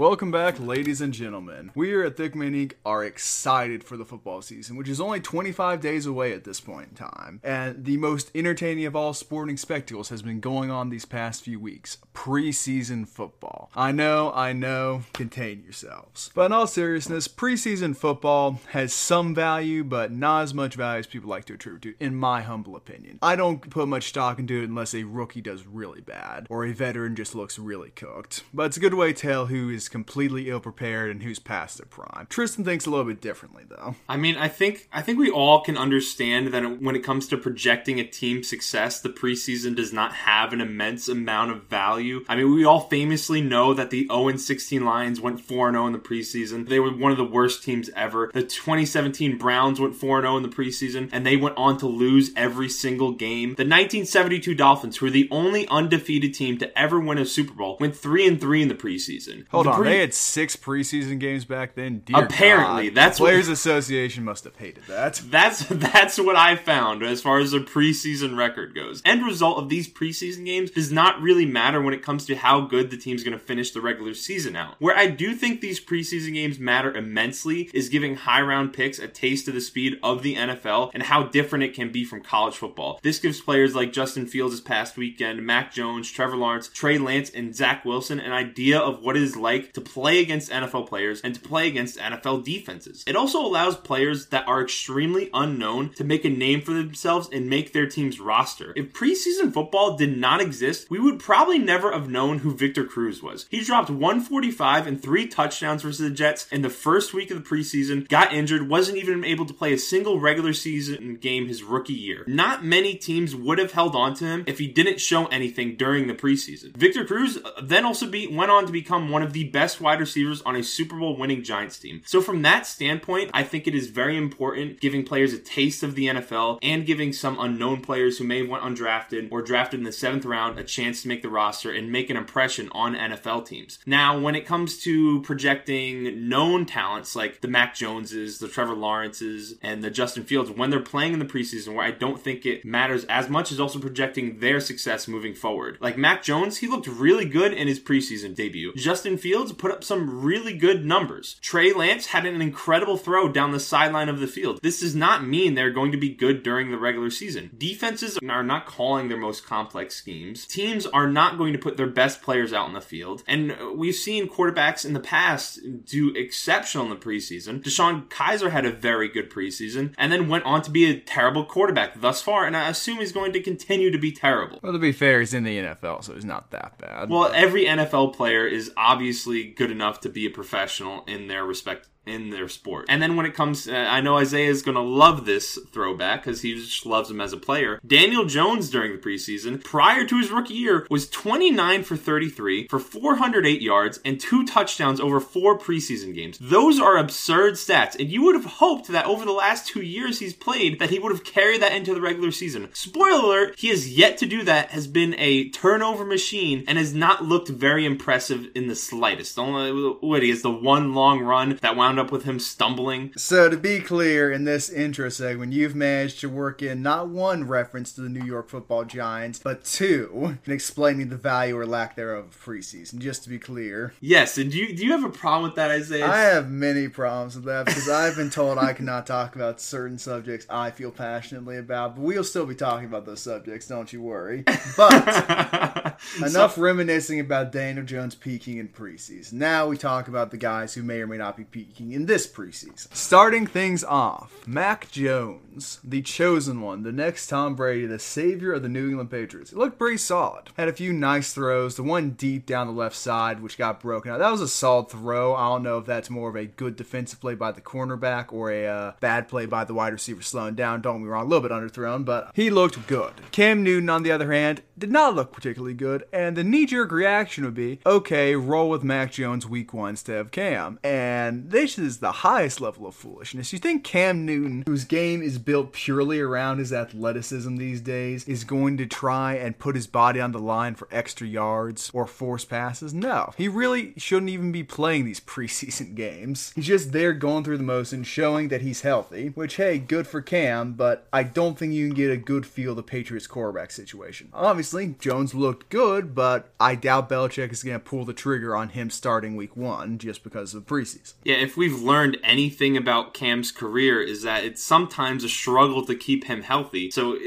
Welcome back, ladies and gentlemen. We here at Thick Man Inc. are excited for the football season, which is only 25 days away at this point in time. And the most entertaining of all sporting spectacles has been going on these past few weeks preseason football. I know, I know, contain yourselves. But in all seriousness, preseason football has some value, but not as much value as people like to attribute to, in my humble opinion. I don't put much stock into it unless a rookie does really bad, or a veteran just looks really cooked. But it's a good way to tell who is completely ill prepared and who's past their prime. Tristan thinks a little bit differently though. I mean, I think I think we all can understand that when it comes to projecting a team's success, the preseason does not have an immense amount of value. I mean, we all famously know that the 0 16 Lions went 4 0 in the preseason. They were one of the worst teams ever. The 2017 Browns went 4 0 in the preseason, and they went on to lose every single game. The 1972 Dolphins, who were the only undefeated team to ever win a Super Bowl, went 3 and 3 in the preseason. Hold the on, they had six preseason games back then. Dear Apparently, God. that's the Players Association must have hated that. That's that's what I found as far as the preseason record goes. End result of these preseason games does not really matter when it comes to how good the team's going to finish the regular season out. Where I do think these preseason games matter immensely is giving high round picks a taste of the speed of the NFL and how different it can be from college football. This gives players like Justin Fields this past weekend, Mac Jones, Trevor Lawrence, Trey Lance, and Zach Wilson an idea of what it is like to play against NFL players and to play against NFL defenses. It also allows players that are extremely unknown to make a name for themselves and make their team's roster. If preseason football did not exist, we would probably never have known who Victor Cruz was. He dropped 145 and three touchdowns versus the Jets in the first week of the preseason, got injured, wasn't even able to play a single regular season game his rookie year. Not many teams would have held on to him if he didn't show anything during the preseason. Victor Cruz then also be, went on to become one of the best wide receivers on a Super Bowl winning Giants team. So from that standpoint, I think it is very important giving players a taste of the NFL and giving some unknown players who may have went undrafted or drafted in the seventh round a chance to make the roster and make an impression on NFL teams. Now, when it comes to projecting known talents like the Mac Joneses, the Trevor Lawrences, and the Justin Fields, when they're playing in the preseason, where I don't think it matters as much as also projecting their success moving forward. Like Mac Jones, he looked really good in his preseason debut. Justin Fields put up some really good numbers. Trey Lance had an incredible throw down the sideline of the field. This does not mean they're going to be good during the regular season. Defenses are not calling their most complex schemes. Teams are not going to put their best players out in the field. And we've seen quarterbacks in the past do exceptional in the preseason. DeShone Kizer had a very good preseason and then went on to be a terrible quarterback thus far, and I assume he's going to continue to be terrible. Well, to be fair, he's in the NFL, so he's not that bad. Well, every NFL player is obviously good enough to be a professional in their respect in their sport. And then when it comes, uh, I know Isaiah is going to love this throwback because he just loves him as a player. Daniel Jones during the preseason, prior to his rookie year, was 29 for 33 for 408 yards and two touchdowns over four preseason games. Those are absurd stats, and you would have hoped that over the last two years he's played that he would have carried that into the regular season. Spoiler alert, he has yet to do that, has been a turnover machine, and has not looked very impressive in the slightest. Only what he has the one long run that wound up with him stumbling. So, to be clear, in this intro segment, you've managed to work in not one reference to the New York football giants, but two, in explaining the value or lack thereof of preseason, just to be clear. Yes, and do you, do you have a problem with that, Isaiah? I have many problems with that because I've been told I cannot talk about certain subjects I feel passionately about, but we'll still be talking about those subjects, don't you worry. But enough reminiscing about Daniel Jones peaking in preseason. Now we talk about the guys who may or may not be peaking in this preseason. Starting things off, Mac Jones, the chosen one, the next Tom Brady, the savior of the New England Patriots. It looked pretty solid. Had a few nice throws. The one deep down the left side, which got broken out. That was a solid throw. I don't know if that's more of a good defensive play by the cornerback or a uh, bad play by the wide receiver slowing down. Don't get me wrong, a little bit underthrown, but he looked good. Cam Newton, on the other hand, did not look particularly good, and the knee jerk reaction would be okay, roll with Mac Jones week one instead of Cam. And And this is the highest level of foolishness. You think Cam Newton, whose game is built purely around his athleticism these days, is going to try and put his body on the line for extra yards or force passes? No. He really shouldn't even be playing these preseason games. He's just there going through the motions, showing that he's healthy, which, hey, good for Cam, but I don't think you can get a good feel of the Patriots quarterback situation. Obviously, Jones looked good, but I doubt Belichick is going to pull the trigger on him starting week one just because of preseason. Yeah, if we've learned anything about Cam's career is that it's sometimes a struggle to keep him healthy. So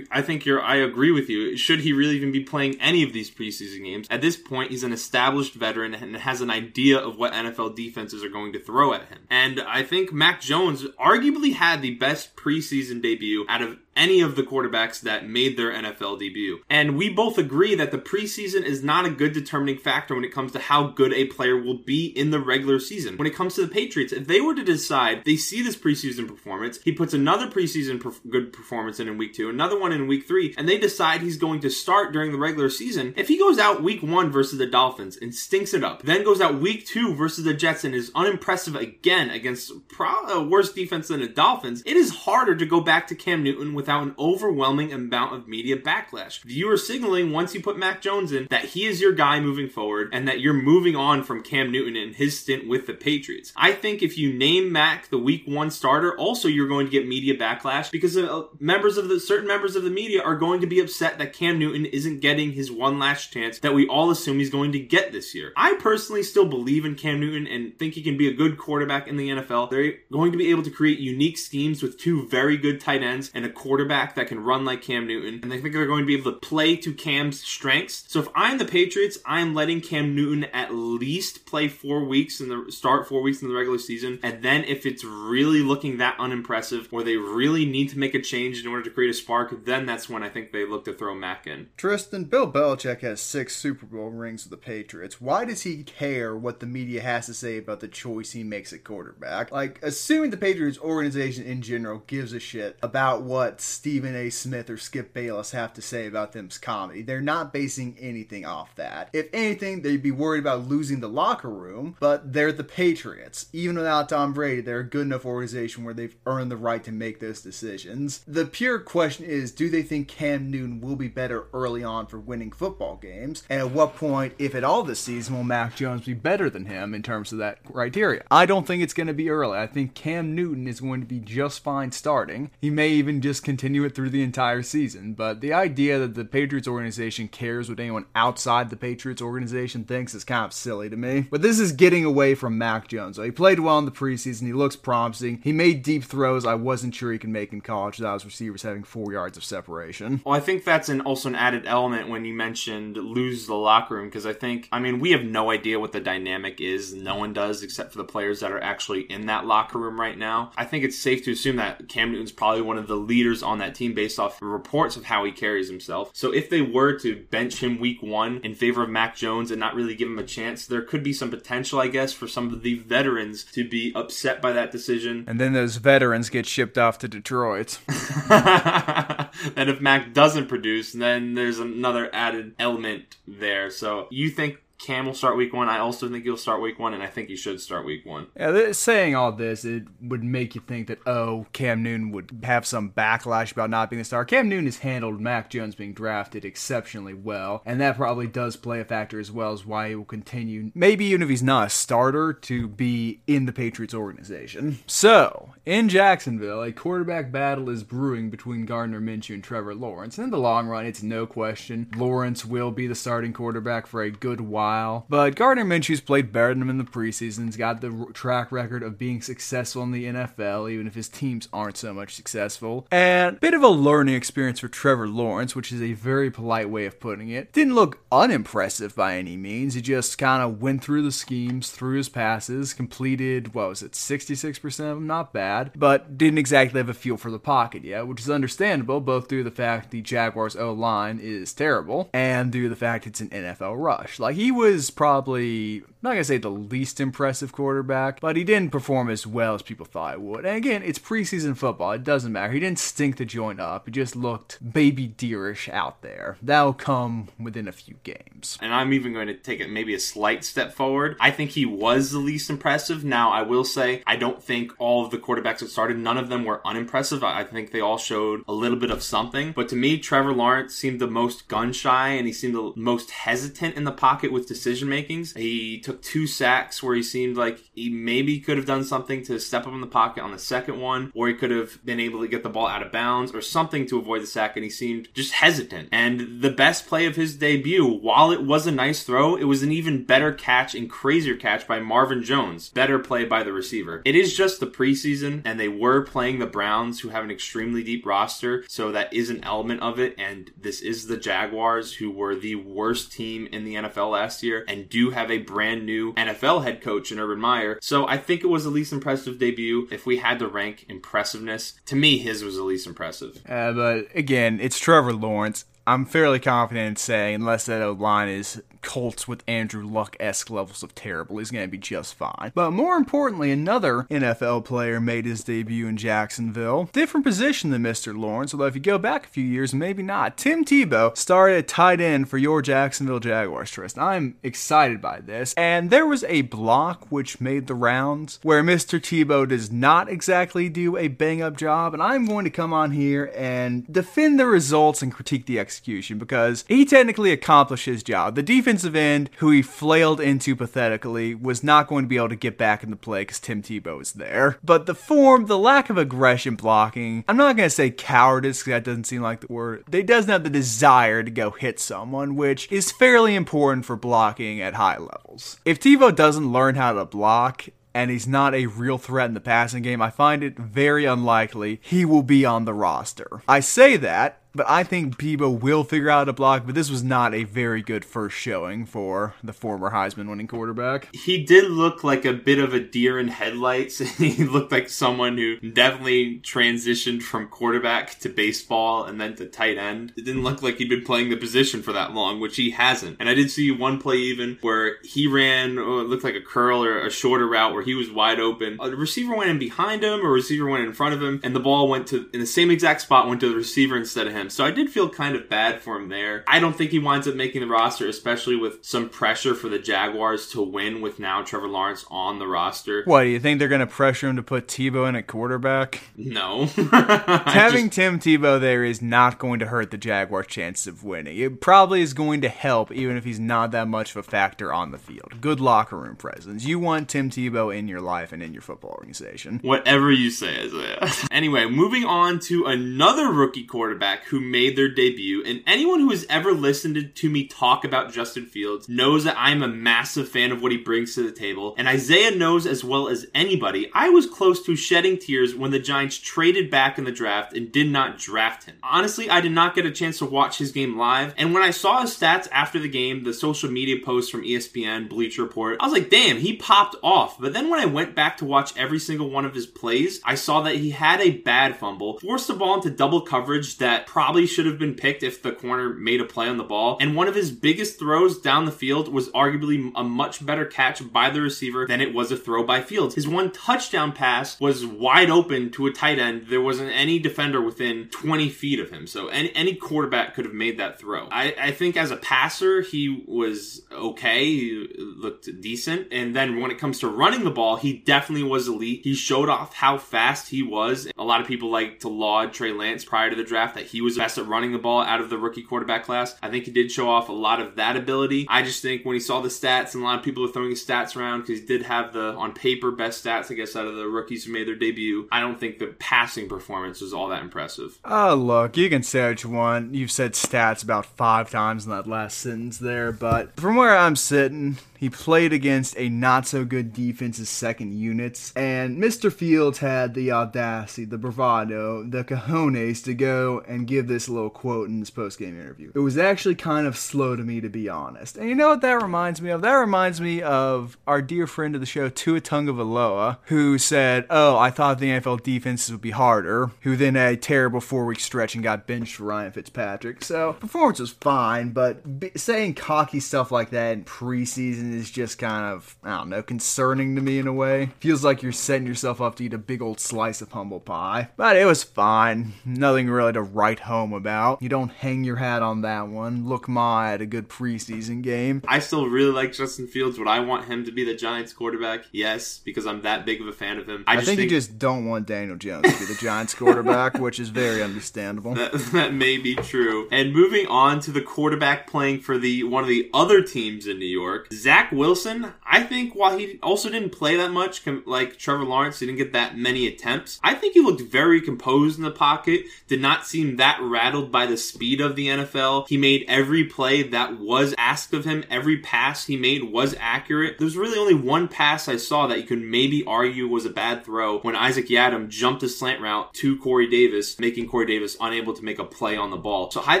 I think you're I agree with you. Should he really even be playing any of these preseason games? At this point, he's an established veteran and has an idea of what NFL defenses are going to throw at him. And I think Mac Jones arguably had the best preseason debut out of any of the quarterbacks that made their NFL debut. And we both agree that the preseason is not a good determining factor when it comes to how good a player will be in the regular season. When it comes to the Patriots, if they were to decide they see this preseason performance, he puts another preseason perf- good performance in in week two, another one in week three, and they decide he's going to start during the regular season, if he goes out week one versus the Dolphins and stinks it up, then goes out week two versus the Jets and is unimpressive again against pro- a worse defense than the Dolphins, it is harder to go back to Cam Newton without an overwhelming amount of media backlash. You are signaling once you put Mac Jones in that he is your guy moving forward and that you're moving on from Cam Newton and his stint with the Patriots. I think if you name Mac the week one starter, also you're going to get media backlash because uh, members of the certain members of the media are going to be upset that Cam Newton isn't getting his one last chance that we all assume he's going to get this year. I personally still believe in Cam Newton and think he can be a good quarterback in the NFL. They're going to be able to create unique schemes with two very good tight ends and a quarterback that can run like Cam Newton. And I think they're going to be able to play to Cam's strengths. So if I'm the Patriots, I'm letting Cam Newton at least play four weeks in the start four weeks in the regular season. And then if it's really looking that unimpressive or they really need to make a change in order to create a spark, then that's when I think they look to throw Mac in. Tristan, Bill Belichick has six Super Bowl rings with the Patriots. Why does he care what the media has to say about the choice he makes at quarterback? Like, assuming the Patriots organization in general gives a shit about what Stephen A. Smith or Skip Bayless have to say about them's comedy, they're not basing anything off that. If anything, they'd be worried about losing the locker room, but they're the Patriots. Even without Tom Brady, they're a good enough organization where they've earned the right to make those decisions. The pure question is do they think Cam Newton will be better early on for winning football games? And at what point, if at all this season, will Mac Jones be better than him in terms of that criteria? I don't think it's going to be early. I think Cam Newton is going to be just fine starting. He may even just continue it through the entire season, but the idea that the Patriots organization cares what anyone outside the Patriots organization thinks is kind of silly to me. But this is getting away from Mac Jones. He played well in the preseason. He looks promising. He made deep throws I wasn't sure he could make in college without his receivers having four yards of separation. Well, I think that's an also an added element when you mentioned lose the locker room because I think I mean we have no idea what the dynamic is. No one does except for the players that are actually in that locker room right now. I think it's safe to assume that Cam Newton's probably one of the leaders on that team based off reports of how he carries himself. So if they were to bench him week one in favor of Mac Jones and not really give him a chance, there could be some potential, I guess, for some of the veterans to be upset by that decision. And then those veterans get shipped off to Detroit. and if Mac doesn't produce, then there's another added element there. So you think Cam will start week one. I also think he'll start week one, and I think he should start week one. Yeah, saying all this, it would make you think that, oh, Cam Newton would have some backlash about not being the star. Cam Newton has handled Mac Jones being drafted exceptionally well, and that probably does play a factor as well as why he will continue, maybe even if he's not a starter, to be in the Patriots organization. So, in Jacksonville, a quarterback battle is brewing between Gardner Minshew and Trevor Lawrence. And in the long run, it's no question Lawrence will be the starting quarterback for a good while while. But Gardner Minshew's played better than him in the preseason. He's got the track record of being successful in the NFL, even if his teams aren't so much successful. And bit of a learning experience for Trevor Lawrence, which is a very polite way of putting it. Didn't look unimpressive by any means. He just kind of went through the schemes, threw his passes, completed, what was it, 66% of them? Not bad, but didn't exactly have a feel for the pocket yet, which is understandable, both due to the fact the Jaguars' O line is terrible and due to the fact it's an NFL rush. Like, he was probably not gonna say the least impressive quarterback, but he didn't perform as well as people thought he would. And again, it's preseason football; it doesn't matter. He didn't stink the joint up. He just looked baby deerish out there. That'll come within a few games. And I'm even going to take it maybe a slight step forward. I think he was the least impressive. Now, I will say I don't think all of the quarterbacks that started, none of them were unimpressive. I think they all showed a little bit of something. But to me, Trevor Lawrence seemed the most gun shy and he seemed the most hesitant in the pocket with decision makings. He took two sacks where he seemed like he maybe could have done something to step up in the pocket on the second one, or he could have been able to get the ball out of bounds or something to avoid the sack, and he seemed just hesitant. And the best play of his debut, while it was a nice throw, it was an even better catch and crazier catch by Marvin Jones. Better play by the receiver. It is just the preseason, and they were playing the Browns, who have an extremely deep roster, so that is an element of it. And this is the Jaguars, who were the worst team in the NFL last year and do have a brand new NFL head coach in Urban Meyer. So I think it was the least impressive debut. If we had to rank impressiveness, to me, his was the least impressive. Uh, but again, it's Trevor Lawrence. I'm fairly confident in saying, unless that O line is Colts with Andrew Luck esque levels of terrible, he's going to be just fine. But more importantly, another NFL player made his debut in Jacksonville. Different position than Mr. Lawrence, although if you go back a few years, maybe not. Tim Tebow started at tight end for your Jacksonville Jaguars, Tristan. I'm excited by this. And there was a block which made the rounds where Mr. Tebow does not exactly do a bang up job, and I'm going to come on here and defend the results and critique the execution because he technically accomplished his job. The defensive end, who he flailed into pathetically, was not going to be able to get back into play because Tim Tebow was there. But the form, the lack of aggression blocking, I'm not going to say cowardice because that doesn't seem like the word. They doesn't have the desire to go hit someone, which is fairly important for blocking at high levels. If Tebow doesn't learn how to block, and he's not a real threat in the passing game, I find it very unlikely he will be on the roster. I say that but I think Tebow will figure out a block, but this was not a very good first showing for the former Heisman winning quarterback. He did look like a bit of a deer in headlights. he looked like someone who definitely transitioned from quarterback to baseball and then to tight end. It didn't look like he'd been playing the position for that long, which he hasn't. And I did see one play even where he ran, oh, it looked like a curl or a shorter route where he was wide open. A receiver went in behind him, a receiver went in front of him, and the ball went to, in the same exact spot, went to the receiver instead of him him. So I did feel kind of bad for him there. I don't think he winds up making the roster, especially with some pressure for the Jaguars to win with now Trevor Lawrence on the roster. What, do you think they're going to pressure him to put Tebow in at quarterback? No. Having just... Tim Tebow there is not going to hurt the Jaguars' chances of winning. It probably is going to help, even if he's not that much of a factor on the field. Good locker room presence. You want Tim Tebow in your life and in your football organization. Whatever you say, Isaiah. anyway, moving on to another rookie quarterback who made their debut. And anyone who has ever listened to me talk about Justin Fields knows that I'm a massive fan of what he brings to the table. And Isaiah knows as well as anybody, I was close to shedding tears when the Giants traded back in the draft and did not draft him. Honestly, I did not get a chance to watch his game live. And when I saw his stats after the game, the social media posts from ESPN, Bleacher Report, I was like, damn, he popped off. But then when I went back to watch every single one of his plays, I saw that he had a bad fumble, forced the ball into double coverage that probably probably should have been picked if the corner made a play on the ball. And one of his biggest throws down the field was arguably a much better catch by the receiver than it was a throw by Fields. His one touchdown pass was wide open to a tight end. There wasn't any defender within 20 feet of him. So any, any quarterback could have made that throw. I, I think as a passer, he was okay. He looked decent. And then when it comes to running the ball, he definitely was elite. He showed off how fast he was. A lot of people like to laud Trey Lance prior to the draft that he was best at running the ball out of the rookie quarterback class. I think he did show off a lot of that ability. I just think when he saw the stats, and a lot of people are throwing his stats around because he did have the on paper best stats, I guess, out of the rookies who made their debut. I don't think the passing performance was all that impressive. Oh, look, you can say what you want. You've said stats about five times in that last sentence there, but from where I'm sitting, He played against a not so good defense's second units, and Mr. Fields had the audacity, the bravado, the cojones to go and give this little quote in this post game interview. It was actually kind of slow to me, to be honest. And you know what that reminds me of? That reminds me of our dear friend of the show, Tua Tagovailoa, who said, Oh, I thought the NFL defenses would be harder, who then had a terrible four week stretch and got benched for Ryan Fitzpatrick. So, performance was fine, but b- saying cocky stuff like that in preseason is just kind of, I don't know, concerning to me in a way. Feels like you're setting yourself up to eat a big old slice of humble pie. But it was fine. Nothing really to write home about. You don't hang your hat on that one. Look, Ma had a good preseason game. I still really like Justin Fields. Would I want him to be the Giants quarterback? Yes, because I'm that big of a fan of him. I, I think, think, you just don't want Daniel Jones to be the Giants quarterback, which is very understandable. That, that may be true. And moving on to the quarterback playing for the one of the other teams in New York, Zach Wilson. I think while he also didn't play that much, like Trevor Lawrence, he didn't get that many attempts. I think he looked very composed in the pocket. Did not seem that rattled by the speed of the NFL. He made every play that was asked of him. Every pass he made was accurate. There's really only one pass I saw that you could maybe argue was a bad throw when Isaac Yiadom jumped a slant route to Corey Davis, making Corey Davis unable to make a play on the ball. So I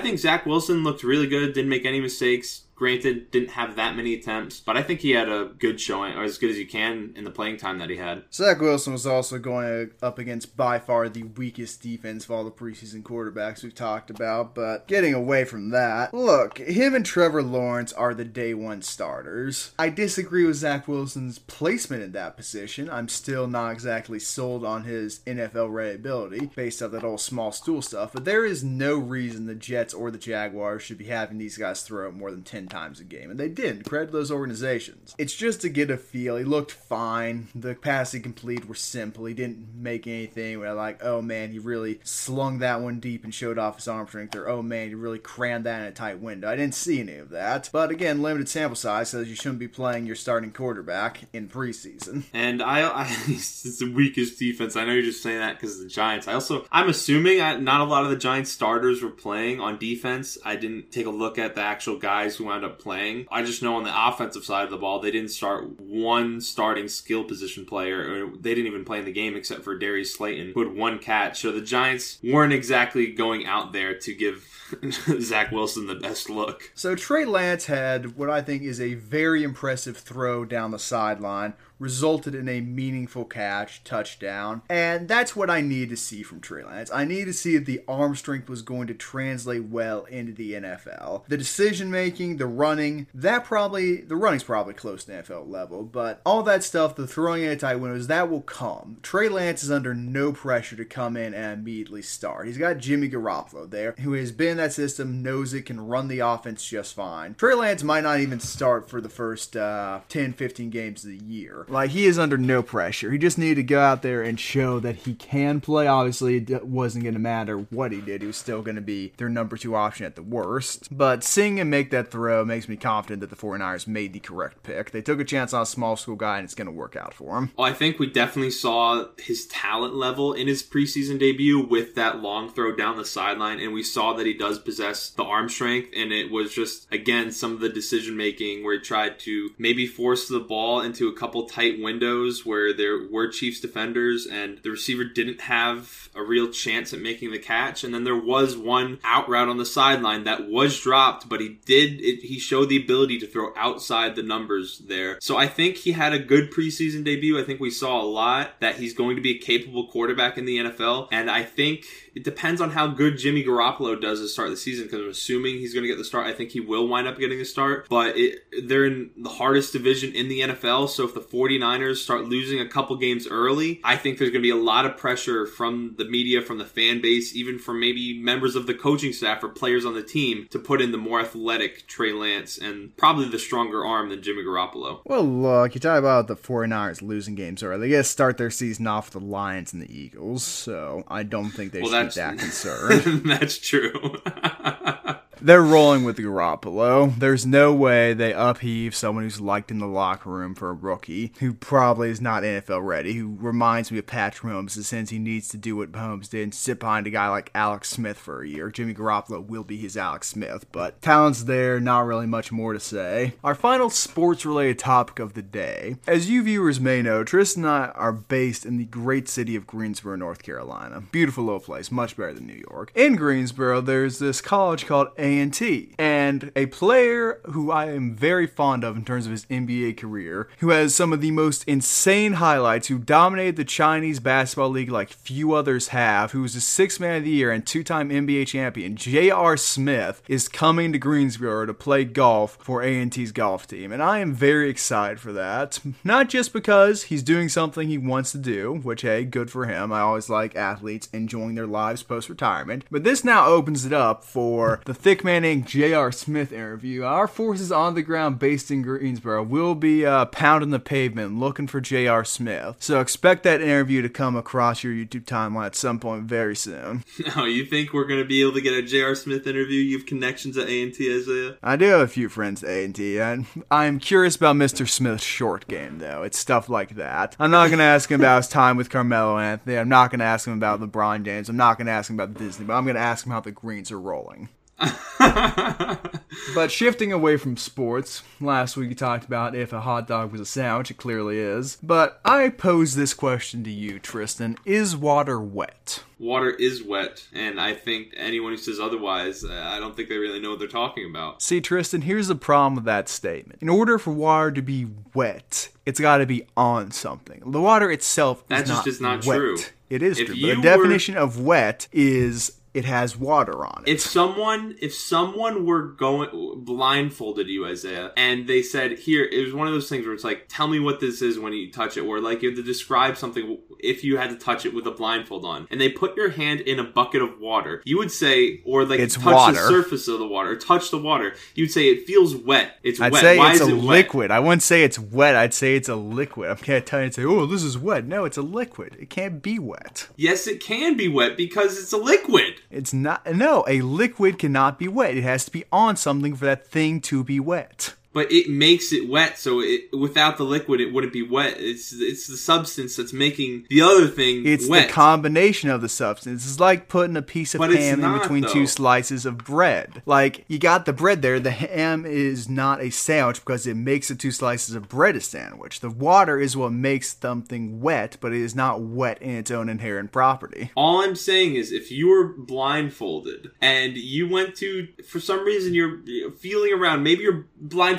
think Zach Wilson looked really good, didn't make any mistakes. Granted, didn't have that many attempts, but I think he had a good showing, or as good as you can in the playing time that he had. Zach Wilson was also going up against by far the weakest defense of all the preseason quarterbacks we've talked about, but getting away from that, look, him and Trevor Lawrence are the day one starters. I disagree with Zach Wilson's placement in that position. I'm still not exactly sold on his NFL ready ability based off that old small stool stuff, but there is no reason the Jets or the Jaguars should be having these guys throw more than 10 times a game, and they didn't Credit those organizations. It's just to get a feel. He looked fine. The passes complete were simple. He didn't make anything where like, oh man, he really slung that one deep and showed off his arm strength, or oh man, he really crammed that in a tight window. I didn't see any of that. But again, limited sample size says you shouldn't be playing your starting quarterback in preseason. And I, I it's the weakest defense. I know you're just saying that because the Giants. I also, I'm assuming I, not a lot of the Giants starters were playing on defense. I didn't take a look at the actual guys who wound up playing. I just know on the offensive side of the ball, they didn't start one starting skill position player. they didn't even play in the game except for Darius Slayton, who had one catch. So the Giants weren't exactly going out there to give Zach Wilson the best look. So Trey Lance had what I think is a very impressive throw down the sideline resulted in a meaningful catch, touchdown. And that's what I need to see from Trey Lance. I need to see if the arm strength was going to translate well into the NFL. The decision making, the running, that probably, the running's probably close to NFL level, but all that stuff, the throwing in tight windows, that will come. Trey Lance is under no pressure to come in and immediately start. He's got Jimmy Garoppolo there, who has been in that system, knows it, can run the offense just fine. Trey Lance might not even start for the first uh, 10, 15 games of the year. Like he is under no pressure. He just needed to go out there and show that he can play. Obviously, it wasn't going to matter what he did. He was still going to be their number two option at the worst. But seeing him make that throw makes me confident that the 49ers made the correct pick. They took a chance on a small school guy, and it's going to work out for him. Well, I think we definitely saw his talent level in his preseason debut with that long throw down the sideline, and we saw that he does possess the arm strength. And it was just again some of the decision making where he tried to maybe force the ball into a couple tight windows where there were Chiefs defenders and the receiver didn't have a real chance at making the catch. And then there was one out route on the sideline that was dropped, but he did, it, he showed the ability to throw outside the numbers there. So I think he had a good preseason debut. I think we saw a lot that he's going to be a capable quarterback in the NFL. And I think it depends on how good Jimmy Garoppolo does to start the season because I'm assuming he's going to get the start. I think he will wind up getting a start, but it, they're in the hardest division in the NFL. So if the 49ers start losing a couple games early, I think there's going to be a lot of pressure from the media, from the fan base, even from maybe members of the coaching staff or players on the team to put in the more athletic Trey Lance and probably the stronger arm than Jimmy Garoppolo. Well, look, you talk about the 49ers losing games early. They got to start their season off with the Lions and the Eagles, so I don't think they well, should be that concerned. that's true. They're rolling with Garoppolo. There's no way they upheave someone who's liked in the locker room for a rookie who probably is not NFL ready, who reminds me of Patrick Mahomes in the sense he needs to do what Mahomes did and sit behind a guy like Alex Smith for a year. Jimmy Garoppolo will be his Alex Smith, but talent's there, not really much more to say. Our final sports related topic of the day. As you viewers may know, Tristan and I are based in the great city of Greensboro, North Carolina. Beautiful little place, much better than New York. In Greensboro, there's this college called A&T, and a player who I am very fond of in terms of his NBA career, who has some of the most insane highlights, who dominated the Chinese basketball league like few others have, who was the sixth man of the year and two-time NBA champion, J.R. Smith, is coming to Greensboro to play golf for A&T's golf team, and I am very excited for that. Not just because he's doing something he wants to do, which hey, good for him. I always like athletes enjoying their lives post-retirement, but this now opens it up for the Thick Man Inc. J.R. Smith interview. Our forces on the ground based in Greensboro will be uh, pounding the pavement looking for J.R. Smith. So expect that interview to come across your YouTube timeline at some point very soon. No, you think we're going to be able to get a J.R. Smith interview? You have connections at A&T, Isaiah? I do have a few friends at A&T, and I'm curious about Mr. Smith's short game, though. It's stuff like that. I'm not going to ask him about his time with Carmelo Anthony. I'm not going to ask him about LeBron James. I'm not going to ask him about Disney, but I'm going to ask him how the Greens are rolling. but shifting away from sports, last week we talked about if a hot dog was a sandwich, it clearly is. But I pose this question to you, Tristan Is water wet? Water is wet, and I think anyone who says otherwise, I don't think they really know what they're talking about. See, Tristan, here's the problem with that statement. In order for water to be wet, it's got to be on something. The water itself that is just not is not wet. true. It is If true. But the were- definition of wet is it has water on it. If someone if someone were going blindfolded you, Isaiah, and they said, "Here," it was one of those things where it's like, "Tell me what this is when you touch it," or like you had to describe something if you had to touch it with a blindfold on, and they put your hand in a bucket of water, you would say, or like It's touch water. the surface of the water, touch the water, you'd say it feels wet. It's I'd wet. say Why it's is a it wet? liquid. I wouldn't say it's wet. I'd say it's a liquid. I can't tell you and say, oh, this is wet. No, it's a liquid. It can't be wet. Yes, it can be wet because it's a liquid. It's not. No, a liquid cannot be wet. It has to be on something for that thing to be wet. But it makes it wet. So it, without the liquid, it wouldn't be wet. It's it's the substance that's making the other thing It's wet. the combination of the substance. It's like putting a piece of But ham in between though. two slices of bread. Like you got the bread there. The ham is not a sandwich because it makes the two slices of bread a sandwich. The water is what makes something wet, but it is not wet in its own inherent property. All I'm saying is, if you were blindfolded and you went to, for some reason, you're feeling around, maybe you're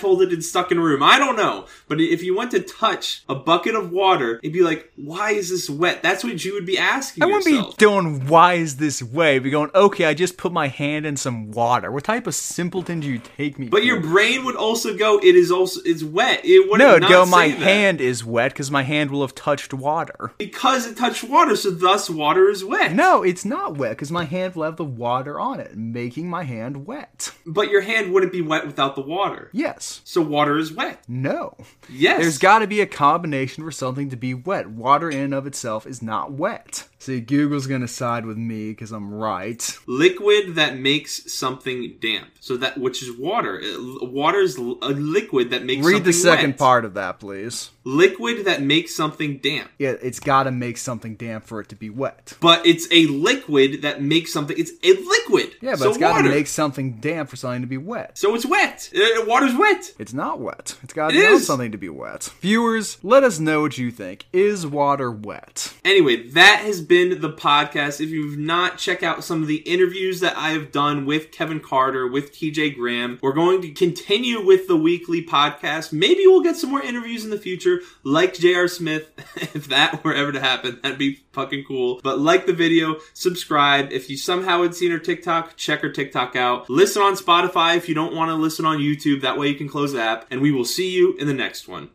blindfolded and stuck in a room. I don't know. But if you went to touch a bucket of water, it'd be like, why is this wet? That's what you would be asking I wouldn't yourself. be doing why is this way? Be going, okay, I just put my hand in some water. What type of simpleton do you take me? but for? your brain would also go, it is also, it's wet. It would no, not go. My that. hand is wet because my hand will have touched water. Because it touched water, so thus water is wet. No, it's not wet because my hand will have the water on it, making my hand wet. But your hand wouldn't be wet without the water. Yes. So water is wet. No. Yes. There's got to be a combination for something to be wet. Water in and of itself is not wet. See, Google's gonna side with me because I'm right. liquid that makes something damp. So that which is water. Uh, Water is l- a liquid that makes something damp. Read the second wet. part of that, please. Liquid that makes something damp. Yeah, it's got to make something damp for it to be wet. But it's a liquid that makes something. It's a liquid. Yeah, but so it's got to make something damp for something to be wet. So it's wet. Uh, water's wet. It's not wet. It's got to It on is. something to be wet. Viewers, let us know what you think. Is water wet? Anyway, that has been the podcast. If you've not, check out some of the interviews that I have done with Kevin Carter, with TJ Graham. We're going to continue with the weekly podcast. Maybe we'll get some more interviews in the future, like J.R. Smith. if that were ever to happen, that'd be fucking cool. But like the video, subscribe. If you somehow had seen her TikTok, check her TikTok out. Listen on Spotify if you don't want to listen on YouTube. That way you can close the app. And we will see you in the next one.